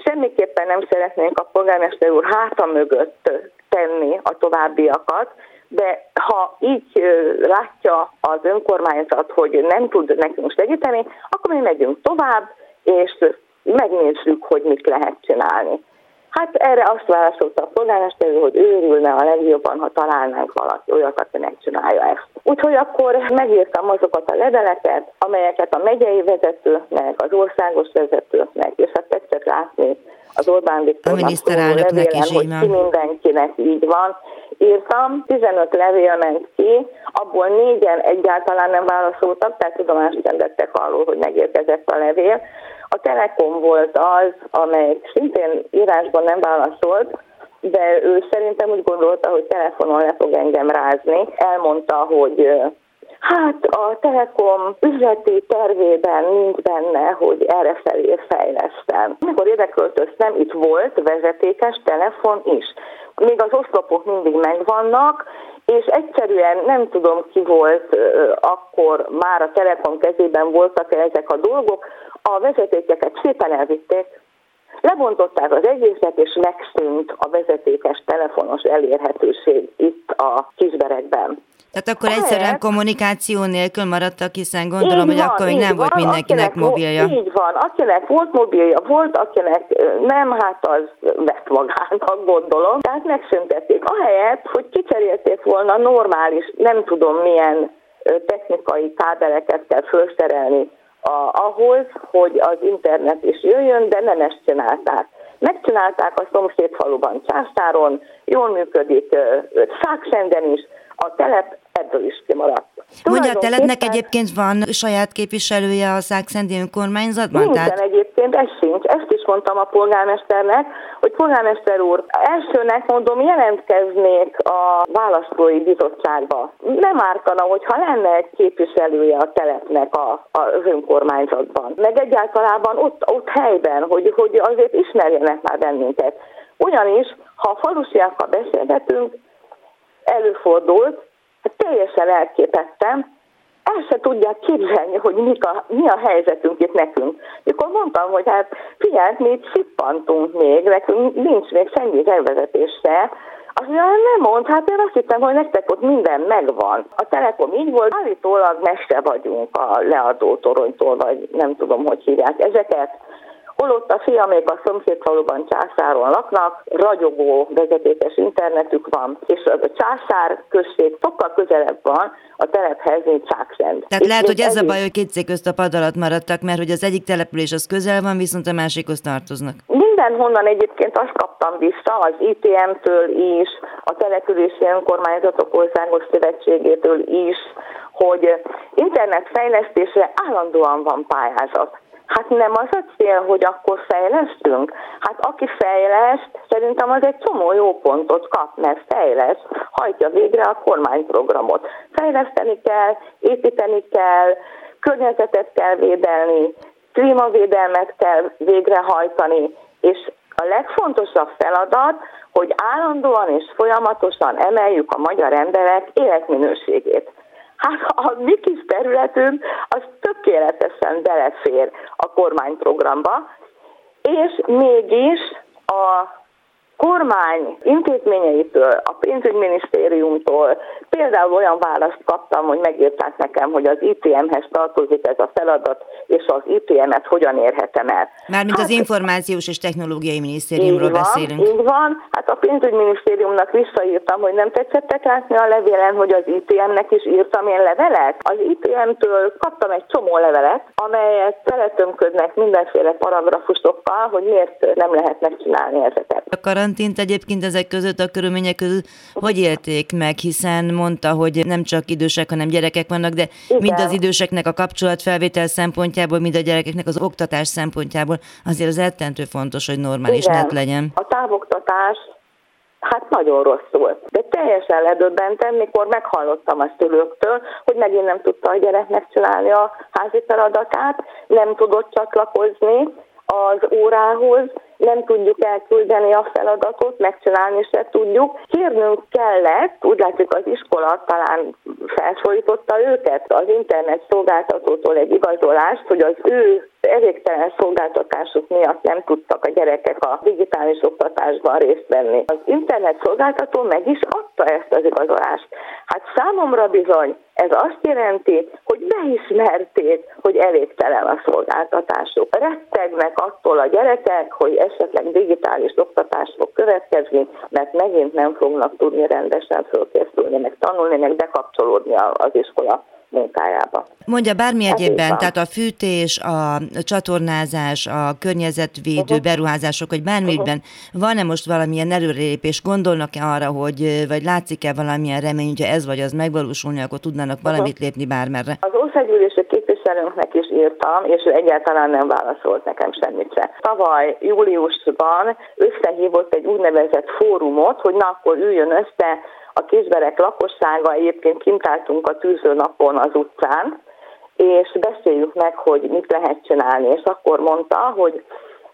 semmiképpen nem szeretnénk a polgármester úr háta mögött tenni a továbbiakat, de ha így látja az önkormányzat, hogy nem tud nekünk segíteni, akkor mi megyünk tovább, és megnézzük, hogy mit lehet csinálni. Hát erre azt válaszolta a polgármester, hogy őrülne a legjobban, ha találnánk valaki olyat, aki megcsinálja ezt. Úgyhogy akkor megírtam azokat a leveleket, amelyeket a megyei vezetőknek, az országos vezetőknek, és hát tetszett látni az Orbán Viktornak levélem, hogy ki mindenkinek így van. Írtam, 15 levél ment ki, abból négyen egyáltalán nem válaszoltak, tehát tudomást nem vettek arról, hogy megérkezett a levél. A Telekom volt az, amely szintén írásban nem válaszolt, de ő szerintem úgy gondolta, hogy telefonon le fog engem rázni. Elmondta, hogy Hát a Telekom üzleti tervében nincs benne, hogy erre felé fejlesztem. Amikor ide költöztem, itt volt vezetékes telefon is. Még az oszlopok mindig megvannak, és egyszerűen nem tudom ki volt akkor már a Telekom kezében voltak ezek a dolgok, a vezetékeket szépen elvitték, Lebontották az egészet, és megszűnt a vezetékes telefonos elérhetőség itt a kisberekben. Tehát akkor egyszerűen kommunikáció nélkül maradtak, hiszen gondolom, hogy van, akkor még nem van, volt mindenkinek akinek, mobilja. Így van, akinek volt mobilja, volt, akinek nem, hát az vett magának, gondolom. Tehát megszüntették. Ahelyett, hogy kicserélték volna normális, nem tudom milyen technikai kábeleket kell felszerelni a, ahhoz, hogy az internet is jöjjön, de nem ezt csinálták. Megcsinálták a szomszéd faluban Császáron, jól működik Szákszenden is, a telep ebből is kimaradt. Mondja, a telepnek egyébként van saját képviselője a Szákszendi önkormányzatban? Nincsen tehát... egyébként, ez sincs. Ezt mondtam a polgármesternek, hogy polgármester úr, elsőnek mondom, jelentkeznék a választói bizottságba. Nem ártana, hogyha lenne egy képviselője a telepnek a, az önkormányzatban. Meg egyáltalán ott, ott helyben, hogy, hogy azért ismerjenek már bennünket. Ugyanis, ha a falusiakkal beszélgetünk, előfordult, hát teljesen elképettem, el se tudják képzelni, hogy mik a, mi a helyzetünk itt nekünk. Mikor mondtam, hogy hát figyelj, mi itt szippantunk még, nekünk nincs még semmi elvezetés se, azt mondja, nem mond, hát én azt hittem, hogy nektek ott minden megvan. A Telekom így volt, állítólag messze vagyunk a leadó toronytól, vagy nem tudom, hogy hívják ezeket holott a fiamék a szomszédfaluban Császáron laknak, ragyogó vezetékes internetük van, és a Császár község sokkal közelebb van a telephez, mint Csákszent. Tehát és lehet, hogy ez a baj, hogy két cég közt a pad alatt maradtak, mert hogy az egyik település az közel van, viszont a másikhoz tartoznak. Mindenhonnan egyébként azt kaptam vissza, az ITM-től is, a települési önkormányzatok országos szövetségétől is, hogy internetfejlesztésre állandóan van pályázat. Hát nem az a cél, hogy akkor fejlesztünk. Hát aki fejleszt, szerintem az egy csomó jó pontot kap, mert fejleszt, hajtja végre a kormányprogramot. Fejleszteni kell, építeni kell, környezetet kell védelni, klímavédelmet kell végrehajtani, és a legfontosabb feladat, hogy állandóan és folyamatosan emeljük a magyar emberek életminőségét. Hát a mi kis területünk az tökéletesen belefér a kormányprogramba, és mégis a kormány intézményeitől, a pénzügyminisztériumtól, Például olyan választ kaptam, hogy megírták nekem, hogy az ITM-hez tartozik ez a feladat, és az ITM-et hogyan érhetem el. Mármint hát, az Információs és Technológiai Minisztériumról van, beszélünk. Így van, hát a pénzügyminisztériumnak visszaírtam, hogy nem tetszettek látni a levélen, hogy az ITM-nek is írtam én levelet. Az ITM-től kaptam egy csomó levelet, amelyet teletömködnek mindenféle paragrafusokkal, hogy miért nem lehet megcsinálni ezeket. A karantént egyébként ezek között a körülmények között hogy élték meg, hiszen mondta, hogy nem csak idősek, hanem gyerekek vannak, de Igen. mind az időseknek a kapcsolatfelvétel szempontjából, mind a gyerekeknek az oktatás szempontjából azért az eltentő fontos, hogy normális Igen. net legyen. A távoktatás Hát nagyon rosszul. De teljesen ledöbbentem, mikor meghallottam a szülőktől, hogy megint nem tudta a gyerek megcsinálni a házi feladatát, nem tudott csatlakozni az órához, nem tudjuk elküldeni a feladatot, megcsinálni se tudjuk. Kérnünk kellett, úgy látszik az iskola talán felszólította őket az internet szolgáltatótól egy igazolást, hogy az ő elégtelen szolgáltatások miatt nem tudtak a gyerekek a digitális oktatásban részt venni. Az internet szolgáltató meg is adta ezt az igazolást. Hát számomra bizony ez azt jelenti, hogy beismerték, hogy elégtelen a szolgáltatásuk. Rettegnek attól a gyerekek, hogy esetleg digitális oktatás fog következni, mert megint nem fognak tudni rendesen fölkészülni, meg tanulni, meg bekapcsolódni az iskola munkájába. Mondja bármi hát egyébben, tehát a fűtés, a csatornázás, a környezetvédő uh-huh. beruházások, hogy bármiben uh-huh. van-e most valamilyen előrelépés, gondolnak-e arra, hogy vagy látszik-e valamilyen remény, hogyha ez vagy az megvalósulni, akkor tudnának valamit uh-huh. lépni bármerre? Az országgyűlési képviselőnknek is írtam, és ő egyáltalán nem válaszolt nekem semmit se. Tavaly júliusban összehívott egy úgynevezett fórumot, hogy na akkor üljön össze a kisberek lakossága, egyébként kint álltunk a tűzőnapon az utcán, és beszéljük meg, hogy mit lehet csinálni. És akkor mondta, hogy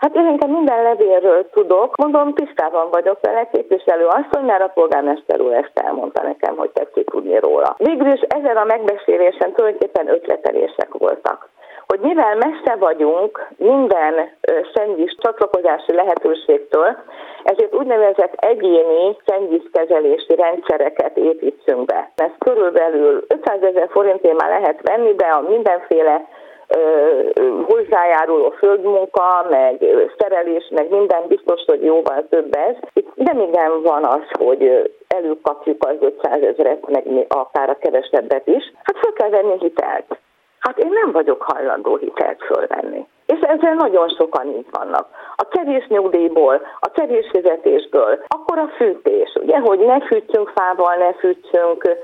Hát én inkább minden levélről tudok, mondom, tisztában vagyok vele, képviselő asszony, mert a polgármester úr ezt elmondta nekem, hogy tetszik tudni róla. Végül is ezen a megbeszélésen tulajdonképpen ötletelések voltak hogy mivel messze vagyunk minden szennyvíz csatlakozási lehetőségtől, ezért úgynevezett egyéni szennyvízkezelési rendszereket építsünk be. Ez körülbelül 500 ezer forintért már lehet venni, de a mindenféle hozzájáruló földmunka, meg szerelés, meg minden biztos, hogy jóval több ez. Itt nem igen van az, hogy előkapjuk az 500 ezeret, meg akár a kevesebbet is. Hát fel kell venni hitelt. Hát én nem vagyok hajlandó hitelt fölvenni. És ezzel nagyon sokan így vannak. A kevés nyugdíjból, a kevés fizetésből, akkor a fűtés, ugye, hogy ne fűtsünk fával, ne fűtsünk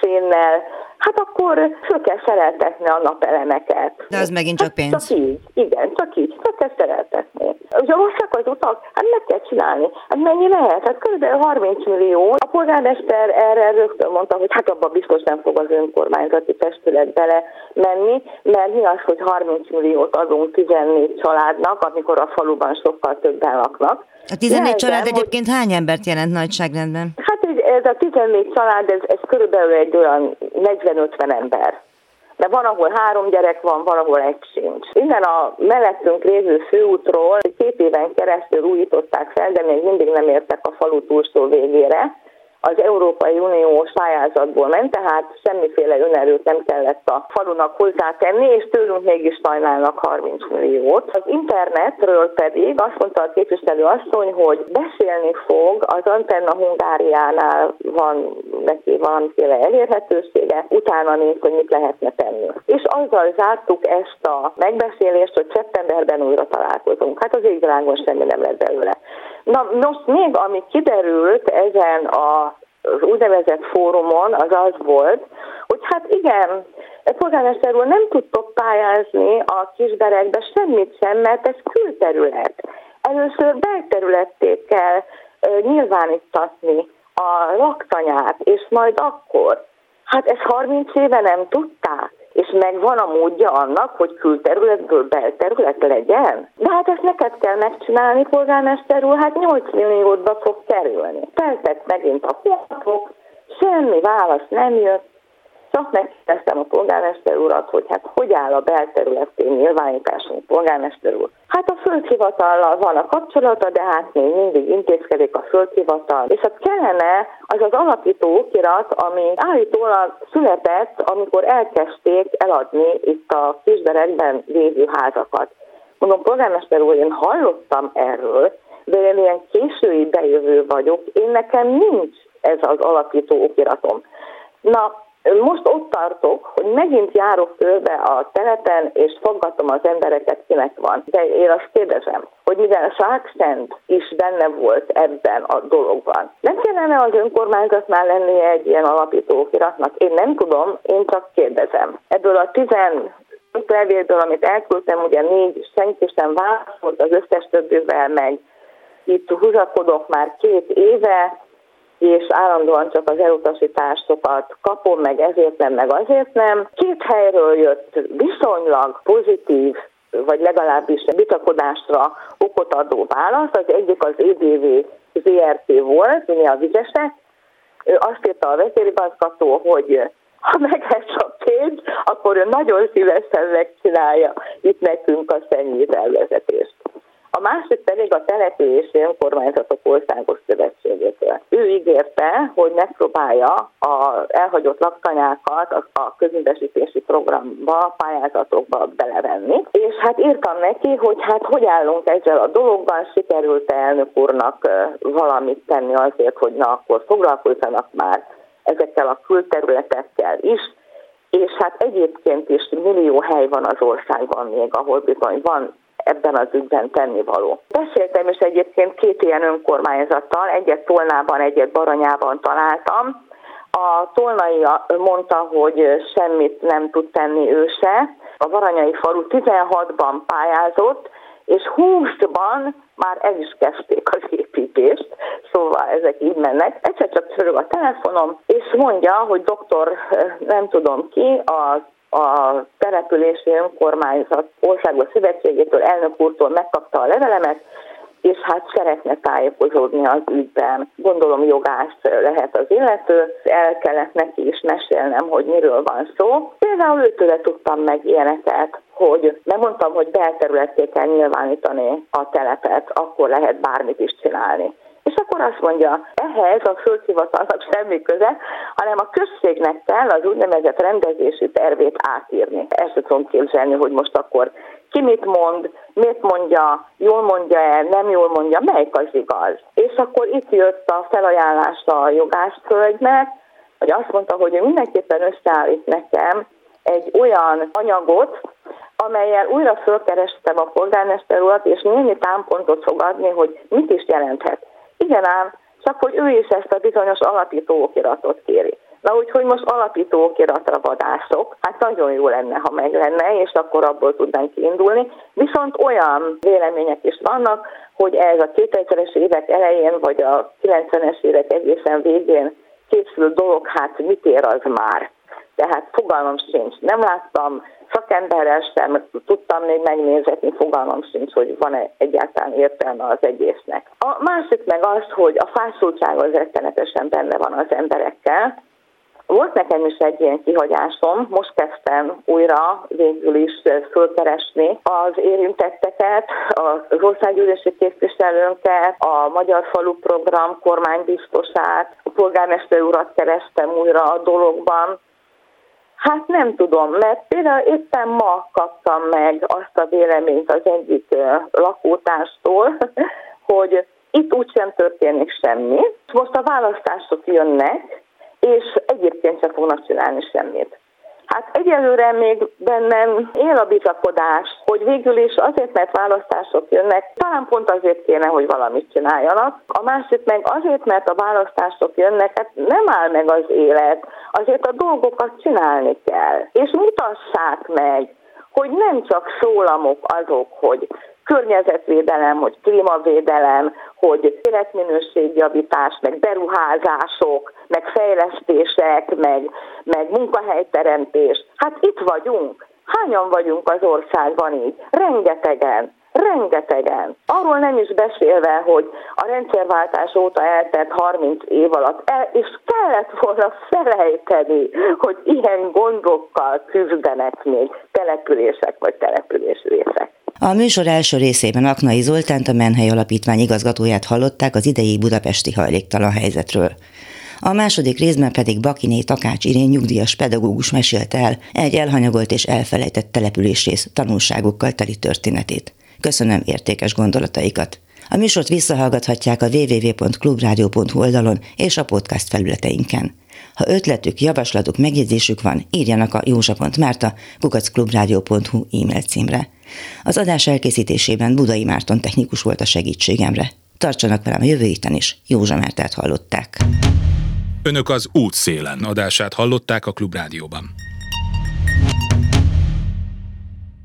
szénnel, hát akkor föl kell szereltetni a napelemeket. De az megint csak pénz. Hát csak így, igen, csak így, föl kell szereltetni. Ugye hosszak az utak, hát meg kell csinálni. Hát mennyi lehet? Hát kb. 30 millió. A polgármester erre rögtön mondta, hogy hát abban biztos nem fog az önkormányzati testület bele menni, mert mi az, hogy 30 milliót adunk 14 családnak, amikor a faluban sokkal többen laknak. A 14 Jelzem, család egyébként hány embert jelent nagyságrendben? Hát ez a 14 család, ez, ez körülbelül egy olyan 40-50 ember. De van, ahol három gyerek van, van, ahol egy sincs. Innen a mellettünk lévő főútról két éven keresztül újították fel, de még mindig nem értek a falu túlszó végére az Európai Unió pályázatból ment, tehát semmiféle önerőt nem kellett a falunak hozzátenni, és tőlünk mégis sajnálnak 30 milliót. Az internetről pedig azt mondta a képviselő asszony, hogy beszélni fog, az Antenna Hungáriánál van neki valamiféle elérhetősége, utána néz, hogy mit lehetne tenni. És azzal zártuk ezt a megbeszélést, hogy szeptemberben újra találkozunk. Hát az égvilágon semmi nem lett belőle. Na most még ami kiderült ezen a az úgynevezett fórumon az az volt, hogy hát igen, polgármester úr nem tudtok pályázni a kisberekbe semmit sem, mert ez külterület. Először belterületté kell nyilvánítatni a laktanyát, és majd akkor. Hát ezt 30 éve nem tudták és megvan a módja annak, hogy külterületből belterület legyen. De hát ezt neked kell megcsinálni, polgármester úr, hát 8 milliódba fog kerülni. Teltek megint a hónapok, semmi válasz nem jött, Csak megkérdeztem a polgármester urat, hogy hát hogy áll a belterületén nyilvánításunk polgármester úr. Hát a földhivatallal van a kapcsolata, de hát még mindig intézkedik a földhivatal. És hát kellene az az alapító okirat, ami állítólag született, amikor elkezdték eladni itt a kisberekben lévő házakat. Mondom, polgármester úr, én hallottam erről, de én ilyen késői bejövő vagyok, én nekem nincs ez az alapító okiratom. Na, most ott tartok, hogy megint járok körbe a telepen, és foggatom az embereket, kinek van. De én azt kérdezem, hogy mivel Shark is benne volt ebben a dologban. Nem kellene az önkormányzatnál lennie egy ilyen alapító okiratnak? Én nem tudom, én csak kérdezem. Ebből a 10 levélből, amit elküldtem, ugye négy senki sem válaszolt, az összes többivel meg itt húzakodok már két éve, és állandóan csak az elutasításokat kapom, meg ezért nem, meg azért nem. Két helyről jött viszonylag pozitív vagy legalábbis vitakodásra okot adó válasz. Az egyik az EDV ZRT volt, mi a vizesek. Ő azt írta a vezérigazgató, hogy ha meges a pénz, akkor ő nagyon szívesen megcsinálja itt nekünk a szennyvízelvezetést. A másik pedig a települési önkormányzatok országos szövetségétől. Ő ígérte, hogy megpróbálja az elhagyott laktanyákat a közüntesítési programba, pályázatokba belevenni. És hát írtam neki, hogy hát hogy állunk ezzel a dologgal, sikerült elnök úrnak valamit tenni azért, hogy na akkor foglalkozzanak már ezekkel a külterületekkel is, és hát egyébként is millió hely van az országban még, ahol bizony van ebben az ügyben tennivaló. Beszéltem is egyébként két ilyen önkormányzattal, egyet Tolnában, egyet Baranyában találtam. A Tolnai mondta, hogy semmit nem tud tenni ő se. A Baranyai falu 16-ban pályázott, és 20-ban már el is kezdték az építést, szóval ezek így mennek. Egyszer csak csörög a telefonom, és mondja, hogy doktor, nem tudom ki, az a települési önkormányzat országos szövetségétől, elnök úrtól megkapta a levelemet, és hát szeretne tájékozódni az ügyben. Gondolom jogást lehet az illető, el kellett neki is mesélnem, hogy miről van szó. Például őtőle tudtam meg ilyeneket, hogy nem mondtam, hogy belterületté kell nyilvánítani a telepet, akkor lehet bármit is csinálni. És akkor azt mondja, ehhez a földhivatalnak semmi köze, hanem a községnek kell az úgynevezett rendezési tervét átírni. Ezt tudom képzelni, hogy most akkor ki mit mond, miért mondja, jól mondja el, nem jól mondja, melyik az igaz. És akkor itt jött a felajánlása a jogászföldnek, hogy azt mondta, hogy ő mindenképpen összeállít nekem egy olyan anyagot, amelyel újra fölkerestem a polgármester urat, és némi támpontot fog adni, hogy mit is jelenthet. Igen ám, csak hogy ő is ezt a bizonyos alapító okiratot kéri. Na úgyhogy most alapító okiratra vadászok, hát nagyon jó lenne, ha meg lenne, és akkor abból tudnánk kiindulni. Viszont olyan vélemények is vannak, hogy ez a 2000-es évek elején, vagy a 90-es évek egészen végén készült dolog, hát mit ér az már? Tehát fogalmam sincs. Nem láttam szakemberrel sem tudtam még megnézetni, fogalmam sincs, hogy van-e egyáltalán értelme az egésznek. A másik meg az, hogy a fásultság az rettenetesen benne van az emberekkel, volt nekem is egy ilyen kihagyásom, most kezdtem újra végül is fölkeresni az érintetteket, az országgyűlési képviselőnket, a Magyar Falu Program kormánybiztosát, a polgármester urat kerestem újra a dologban, Hát nem tudom, mert például éppen ma kaptam meg azt a véleményt az egyik lakótárstól, [LAUGHS] hogy itt úgysem történik semmi. Most a választások jönnek, és egyébként sem fognak csinálni semmit. Hát egyelőre még bennem él a bizakodás, hogy végül is azért, mert választások jönnek, talán pont azért kéne, hogy valamit csináljanak. A másik meg azért, mert a választások jönnek, hát nem áll meg az élet, azért a dolgokat csinálni kell. És mutassák meg, hogy nem csak szólamok azok, hogy környezetvédelem, hogy klímavédelem, hogy életminőségjavítás, meg beruházások, meg fejlesztések, meg, meg munkahelyteremtés. Hát itt vagyunk. Hányan vagyunk az országban így? Rengetegen. rengetegen. Arról nem is beszélve, hogy a rendszerváltás óta eltelt 30 év alatt el, és kellett volna felejteni, hogy ilyen gondokkal küzdenek még települések vagy településrészek. A műsor első részében Aknai Zoltánt, a Menhely Alapítvány igazgatóját hallották az idei budapesti hajléktalan helyzetről. A második részben pedig Bakiné Takács Irén nyugdíjas pedagógus mesélte el egy elhanyagolt és elfelejtett településrész tanulságokkal teli történetét. Köszönöm értékes gondolataikat. A műsort visszahallgathatják a www.clubradio.hu oldalon és a podcast felületeinken. Ha ötletük, javaslatuk, megjegyzésük van, írjanak a józsa.márta kukacklubradio.hu e-mail címre. Az adás elkészítésében Budai Márton technikus volt a segítségemre. Tartsanak velem a jövő héten is, Józsa Mártát hallották. Önök az útszélen adását hallották a Klubrádióban.